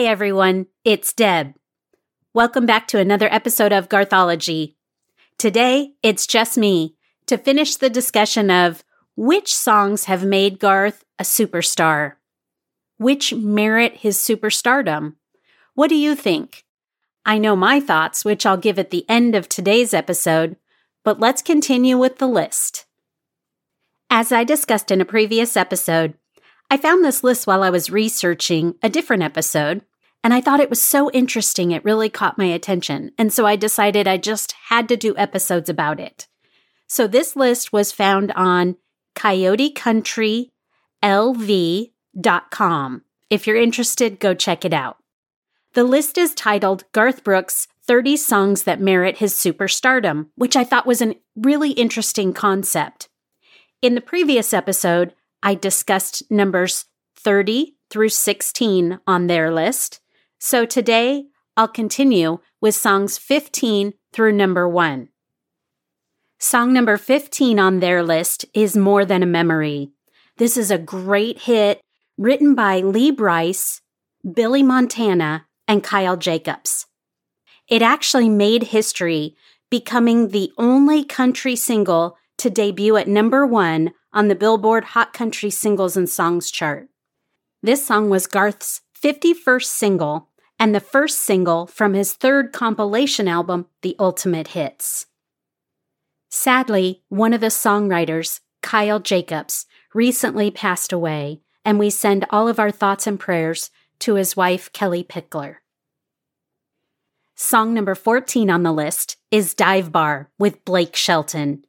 Hey everyone, it's Deb. Welcome back to another episode of Garthology. Today, it's just me to finish the discussion of which songs have made Garth a superstar. Which merit his superstardom? What do you think? I know my thoughts, which I'll give at the end of today's episode, but let's continue with the list. As I discussed in a previous episode, I found this list while I was researching a different episode, and I thought it was so interesting it really caught my attention, and so I decided I just had to do episodes about it. So this list was found on coyotecountry.lv.com. If you're interested, go check it out. The list is titled Garth Brooks 30 Songs That Merit His Superstardom, which I thought was a really interesting concept. In the previous episode, I discussed numbers 30 through 16 on their list. So today, I'll continue with songs 15 through number 1. Song number 15 on their list is More Than a Memory. This is a great hit written by Lee Brice, Billy Montana, and Kyle Jacobs. It actually made history, becoming the only country single to debut at number one on the Billboard Hot Country Singles and Songs chart. This song was Garth's 51st single and the first single from his third compilation album, The Ultimate Hits. Sadly, one of the songwriters, Kyle Jacobs, recently passed away, and we send all of our thoughts and prayers to his wife, Kellie Pickler. Song number 14 on the list is Dive Bar with Blake Shelton.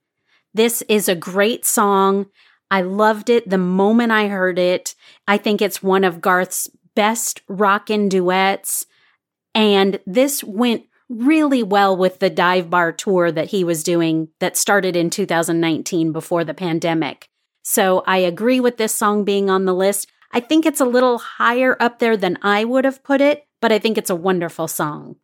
This is a great song. I loved it the moment I heard it. I think it's one of Garth's best rockin' duets. And this went really well with the dive bar tour that he was doing that started in 2019 before the pandemic. So I agree with this song being on the list. I think it's a little higher up there than I would have put it, but I think it's a wonderful song.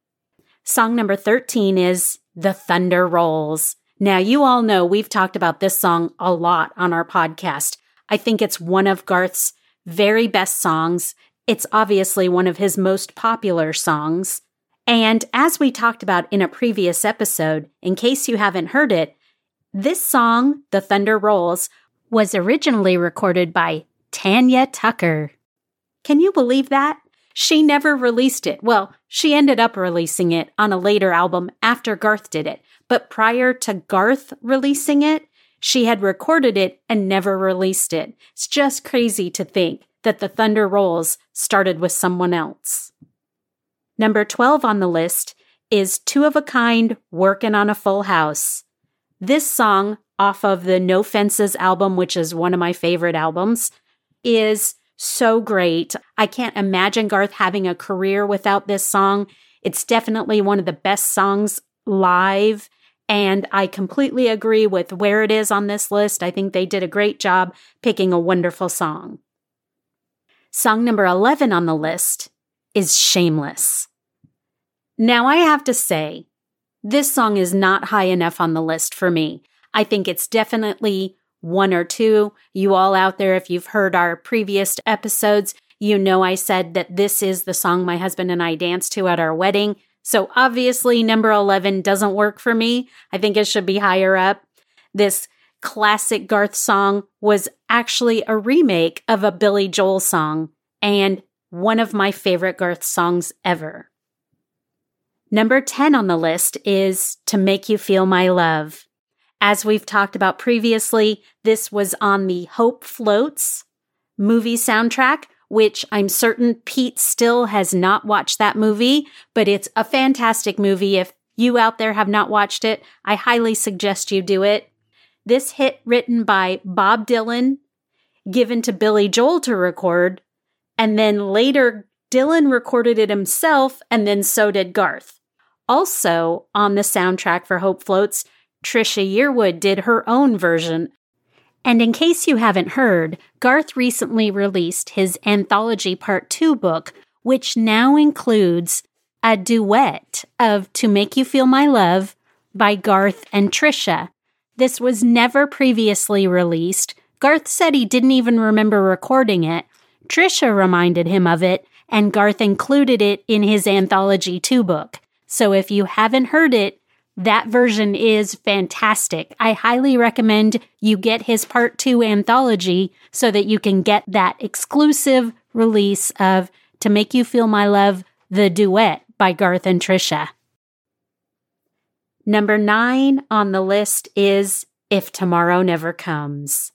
Song number 13 is The Thunder Rolls. Now, you all know we've talked about this song a lot on our podcast. I think it's one of Garth's very best songs. It's obviously one of his most popular songs. And as we talked about in a previous episode, in case you haven't heard it, this song, The Thunder Rolls, was originally recorded by Tanya Tucker. Can you believe that? She never released it. Well, she ended up releasing it on a later album after Garth did it. But prior to Garth releasing it, she had recorded it and never released it. It's just crazy to think that the Thunder Rolls started with someone else. Number 12 on the list is Two of a Kind Working on a Full House. This song, off of the No Fences album, which is one of my favorite albums, is so great. I can't imagine Garth having a career without this song. It's definitely one of the best songs live. And I completely agree with where it is on this list. I think they did a great job picking a wonderful song. Song number 11 on the list is Shameless. Now, I have to say, this song is not high enough on the list for me. I think it's definitely one or two. You all out there, if you've heard our previous episodes, you know I said that this is the song my husband and I danced to at our wedding. So obviously, number 11 doesn't work for me. I think it should be higher up. This classic Garth song was actually a remake of a Billy Joel song and one of my favorite Garth songs ever. Number 10 on the list is To Make You Feel My Love. As we've talked about previously, this was on the Hope Floats movie soundtrack, which I'm certain Pete still has not watched that movie, but it's a fantastic movie. If you out there have not watched it, I highly suggest you do it. This hit written by Bob Dylan, given to Billy Joel to record. And then later, Dylan recorded it himself, and then so did Garth. Also, on the soundtrack for Hope Floats, Trisha Yearwood did her own version. And in case you haven't heard, Garth recently released his Anthology Part 2 book, which now includes a duet of To Make You Feel My Love by Garth and Trisha. This was never previously released. Garth said he didn't even remember recording it. Trisha reminded him of it, and Garth included it in his Anthology 2 book. So if you haven't heard it, that version is fantastic. I highly recommend you get his part two anthology so that you can get that exclusive release of To Make You Feel My Love, the duet by Garth and Trisha. Number nine on the list is If Tomorrow Never Comes.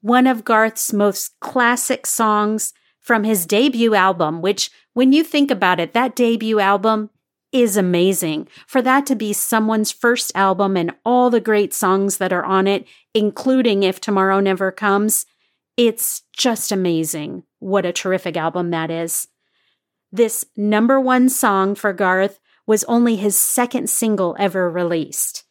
One of Garth's most classic songs from his debut album, which, when you think about it, that debut album is amazing. For that to be someone's first album and all the great songs that are on it, including If Tomorrow Never Comes, it's just amazing. What a terrific album that is. This number one song for Garth was only his second single ever released.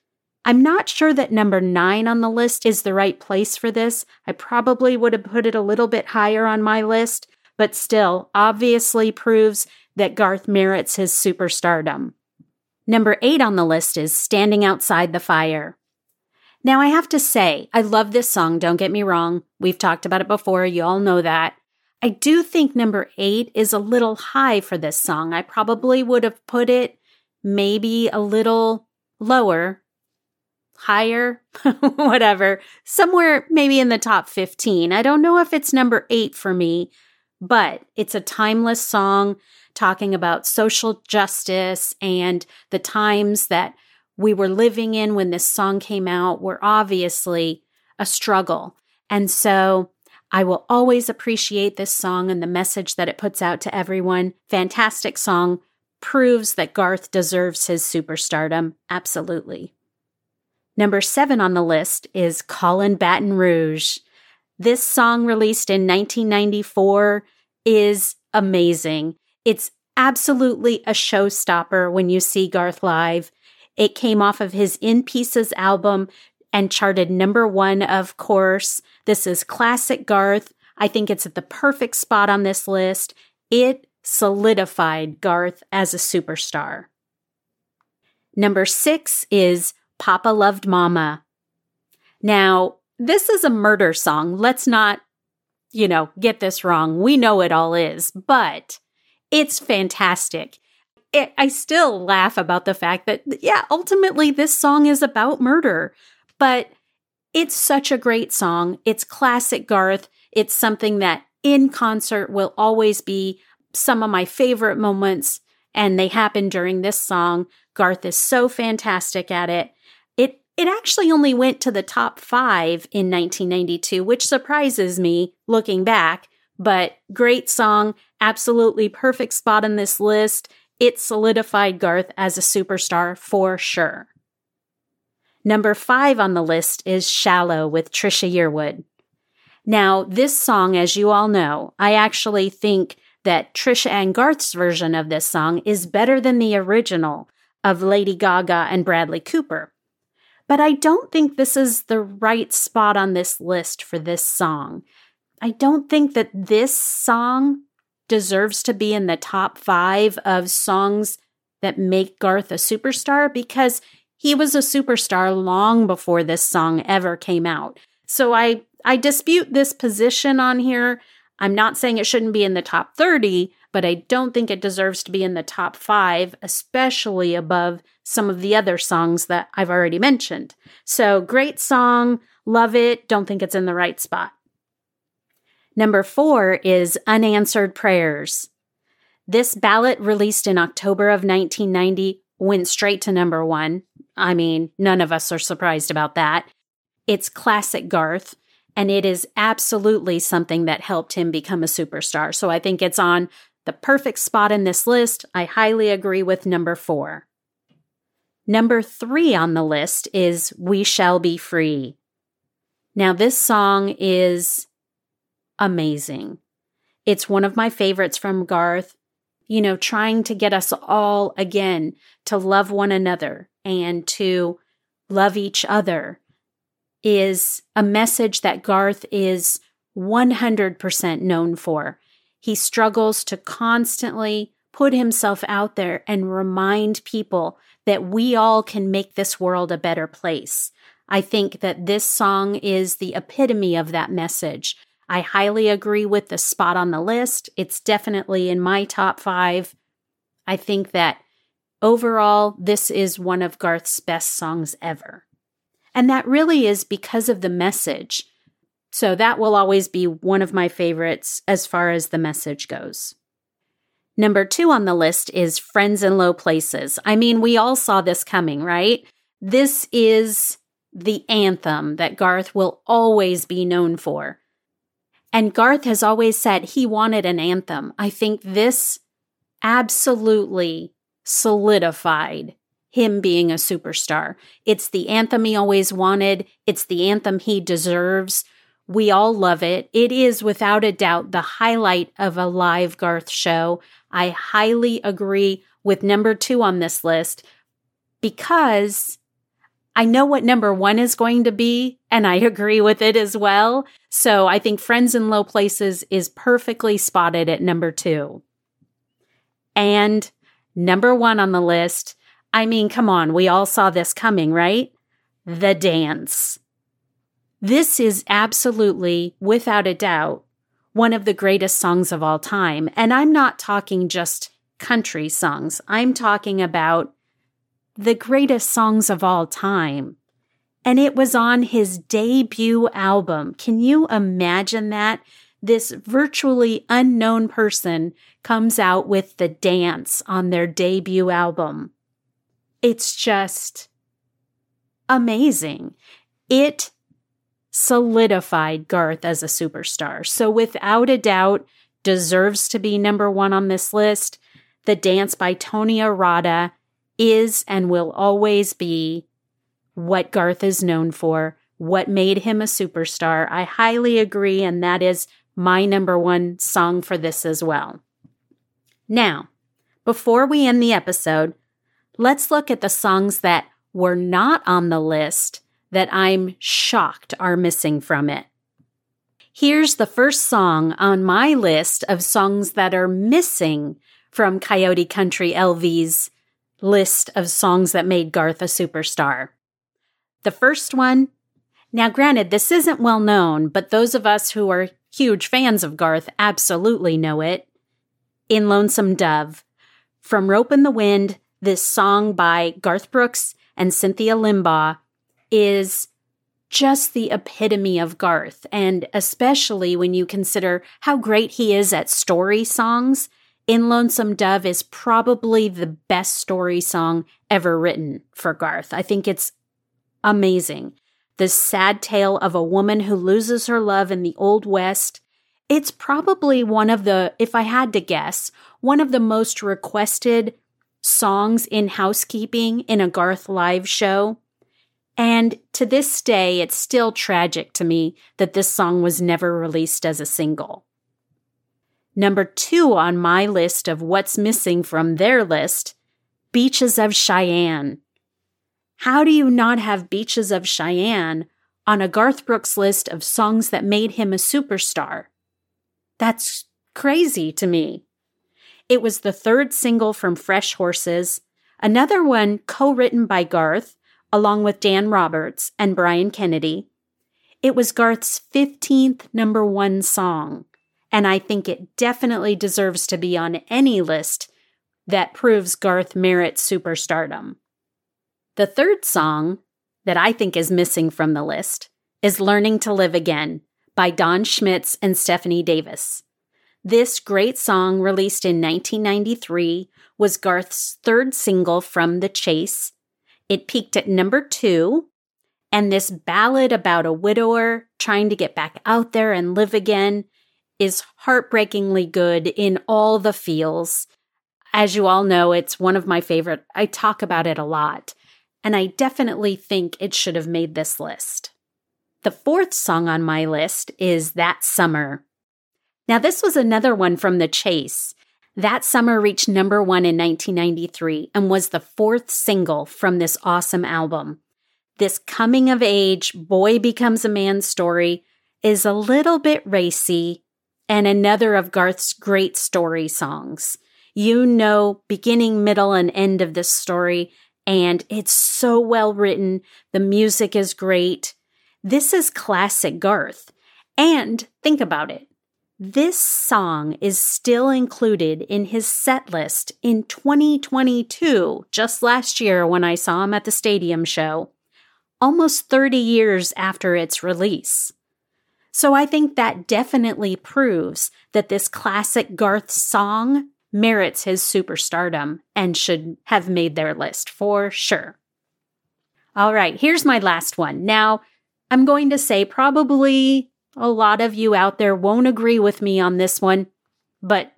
I'm not sure that number nine on the list is the right place for this. I probably would have put it a little bit higher on my list, but still, obviously proves that Garth merits his superstardom. Number eight on the list is Standing Outside the Fire. Now, I have to say, I love this song, don't get me wrong. We've talked about it before, you all know that. I do think number eight is a little high for this song. I probably would have put it maybe a little lower, higher, whatever, somewhere maybe in the top 15. I don't know if it's number eight for me, but it's a timeless song talking about social justice and the times that we were living in when this song came out were obviously a struggle. And so I will always appreciate this song and the message that it puts out to everyone. Fantastic song proves that Garth deserves his superstardom. Absolutely. Number seven on the list is Callin' Baton Rouge. This song, released in 1994, is amazing. It's absolutely a showstopper when you see Garth live. It came off of his In Pieces album and charted number one, of course. This is classic Garth. I think it's at the perfect spot on this list. It solidified Garth as a superstar. Number six is Papa Loved Mama. Now, this is a murder song. Let's not, you know, get this wrong. We know it all is, but it's fantastic. It, I still laugh about the fact that, yeah, ultimately this song is about murder, but it's such a great song. It's classic Garth. It's something that in concert will always be some of my favorite moments, and they happen during this song. Garth is so fantastic at it. It it actually only went to the top five in 1992, which surprises me looking back. But great song, absolutely perfect spot on this list. It solidified Garth as a superstar for sure. Number five on the list is Shallow with Trisha Yearwood. Now, this song, as you all know, I actually think that Trisha and Garth's version of this song is better than the original of Lady Gaga and Bradley Cooper. But I don't think this is the right spot on this list for this song. I don't think that this song deserves to be in the top five of songs that make Garth a superstar because he was a superstar long before this song ever came out. So I I dispute this position on here I'm not saying it shouldn't be in the top 30, but I don't think it deserves to be in the top five, especially above some of the other songs that I've already mentioned. So, great song, love it, don't think it's in the right spot. Number four is Unanswered Prayers. This ballad, released in October of 1990, went straight to number one. I mean, none of us are surprised about that. It's classic Garth and it is absolutely something that helped him become a superstar. So I think it's on the perfect spot in this list. I highly agree with number four. Number three on the list is We Shall Be Free. Now, this song is amazing. It's one of my favorites from Garth, you know, trying to get us all again to love one another and to love each other is a message that Garth is 100% known for. He struggles to constantly put himself out there and remind people that we all can make this world a better place. I think that this song is the epitome of that message. I highly agree with the spot on the list. It's definitely in my top five. I think that overall, this is one of Garth's best songs ever. And that really is because of the message. So that will always be one of my favorites as far as the message goes. Number two on the list is Friends in Low Places. I mean, we all saw this coming, right? This is the anthem that Garth will always be known for. And Garth has always said he wanted an anthem. I think this absolutely solidified him being a superstar. It's the anthem he always wanted, it's the anthem he deserves. We all love it. It is without a doubt the highlight of a live Garth show. I highly agree with number two on this list because I know what number one is going to be, and I agree with it as well. So I think Friends in Low Places is perfectly spotted at number two. And number one on the list, I mean, come on, we all saw this coming, right? The dance. This is absolutely, without a doubt, one of the greatest songs of all time. And I'm not talking just country songs, I'm talking about the greatest songs of all time. And it was on his debut album. Can you imagine that? This virtually unknown person comes out with the dance on their debut album. It's just amazing. It solidified Garth as a superstar. So, without a doubt, deserves to be number one on this list. The Dance by Tony Arata is and will always be what Garth is known for, what made him a superstar. I highly agree, and that is my number one song for this as well. Now, before we end the episode, let's look at the songs that were not on the list that I'm shocked are missing from it. Here's the first song on my list of songs that are missing from Coyote Country LV's list of songs that made Garth a superstar. The first one, now granted, this isn't well known, but those of us who are huge fans of Garth absolutely know it. In Lonesome Dove. From Ropin' the Wind, this song by Garth Brooks and Cynthia Limbaugh is just the epitome of Garth. And especially when you consider how great he is at story songs, In Lonesome Dove is probably the best story song ever written for Garth. I think it's amazing. The sad tale of a woman who loses her love in the Old West. It's probably one of the, if I had to guess, one of the most requested songs in housekeeping in a Garth live show. And to this day, it's still tragic to me that this song was never released as a single. Number two on my list of what's missing from their list Beaches of Cheyenne. How do you not have Beaches of Cheyenne on a Garth Brooks list of songs that made him a superstar? That's crazy to me. It was the third single from Fresh Horses, another one co written by Garth along with Dan Roberts and Bryan Kennedy. It was Garth's 15th number one song, and I think it definitely deserves to be on any list that proves Garth merits superstardom. The third song that I think is missing from the list is Learning to Live Again by Don Schlitz and Stephanie Davis. This great song, released in 1993, was Garth's third single from The Chase it peaked at number two. And this ballad about a widower trying to get back out there and live again is heartbreakingly good in all the feels. As you all know, it's one of my favorite. I talk about it a lot, and I definitely think it should have made this list. The fourth song on my list is That Summer. Now, this was another one from The Chase. That Summer reached number one in 1993 and was the fourth single from this awesome album. This coming of age, boy becomes a man story is a little bit racy and another of Garth's great story songs. You know, beginning, middle, and end of this story, and it's so well written. The music is great. This is classic Garth. And think about it. This song is still included in his set list in 2022, just last year when I saw him at the stadium show, almost 30 years after its release. So I think that definitely proves that this classic Garth song merits his superstardom and should have made their list for sure. All right, here's my last one. Now, I'm going to say probably a lot of you out there won't agree with me on this one, but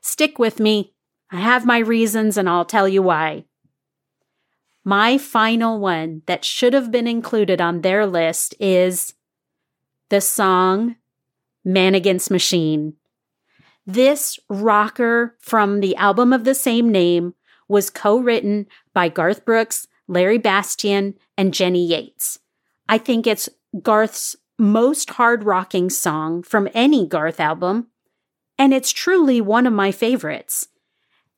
stick with me. I have my reasons and I'll tell you why. My final one that should have been included on their list is the song Man Against Machine. This rocker from the album of the same name was co written by Garth Brooks, Larry Bastian, and Jenny Yates. I think it's Garth's most hard rocking song from any Garth album, and it's truly one of my favorites.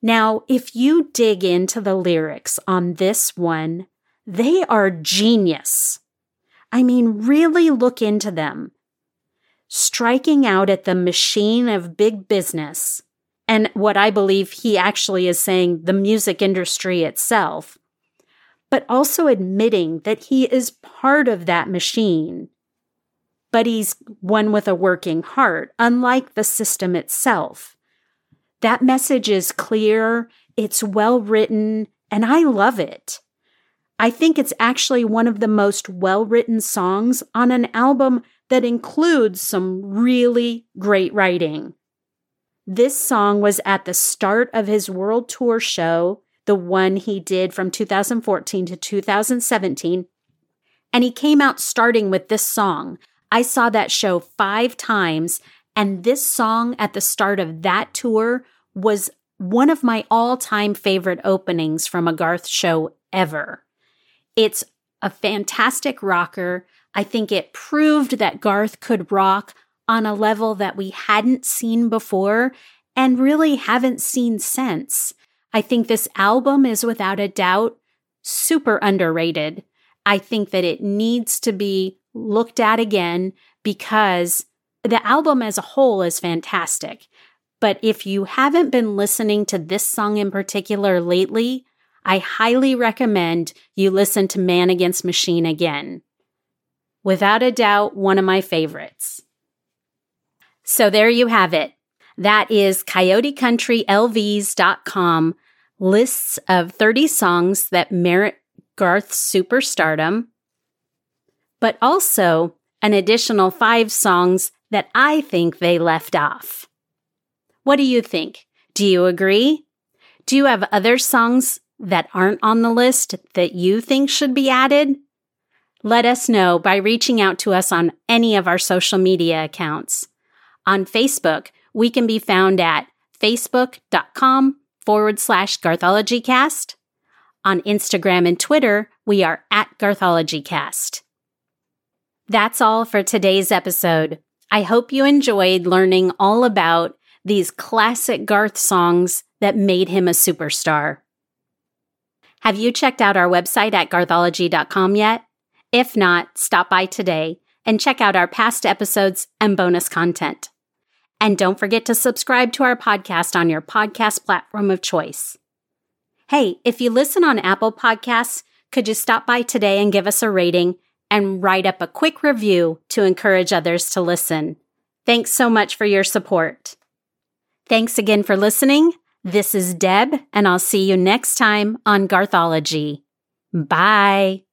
Now, if you dig into the lyrics on this one, they are genius. I mean, really look into them. Striking out at the machine of big business, and what I believe he actually is saying, the music industry itself but also admitting that he is part of that machine. But he's one with a working heart, unlike the system itself. That message is clear, it's well written, and I love it. I think it's actually one of the most well written songs on an album that includes some really great writing. This song was at the start of his world tour show the one he did from 2014 to 2017. And he came out starting with this song. I saw that show five times, and this song at the start of that tour was one of my all time favorite openings from a Garth show ever. It's a fantastic rocker. I think it proved that Garth could rock on a level that we hadn't seen before and really haven't seen since. I think this album is without a doubt super underrated. I think that it needs to be looked at again because the album as a whole is fantastic. But if you haven't been listening to this song in particular lately, I highly recommend you listen to Man Against Machine again. Without a doubt, one of my favorites. So there you have it. That is coyotecountryLVs.com lists of 30 songs that merit Garth's superstardom, but also an additional five songs that I think they left off. What do you think? Do you agree? Do you have other songs that aren't on the list that you think should be added? Let us know by reaching out to us on any of our social media accounts. On Facebook, we can be found at facebook.com forward slash GarthologyCast. On Instagram and Twitter, we are at GarthologyCast. That's all for today's episode. I hope you enjoyed learning all about these classic Garth songs that made him a superstar. Have you checked out our website at garthology.com yet? If not, stop by today and check out our past episodes and bonus content. And don't forget to subscribe to our podcast on your podcast platform of choice. Hey, if you listen on Apple Podcasts, could you stop by today and give us a rating and write up a quick review to encourage others to listen? Thanks so much for your support. Thanks again for listening. This is Deb, and I'll see you next time on Garthology. Bye.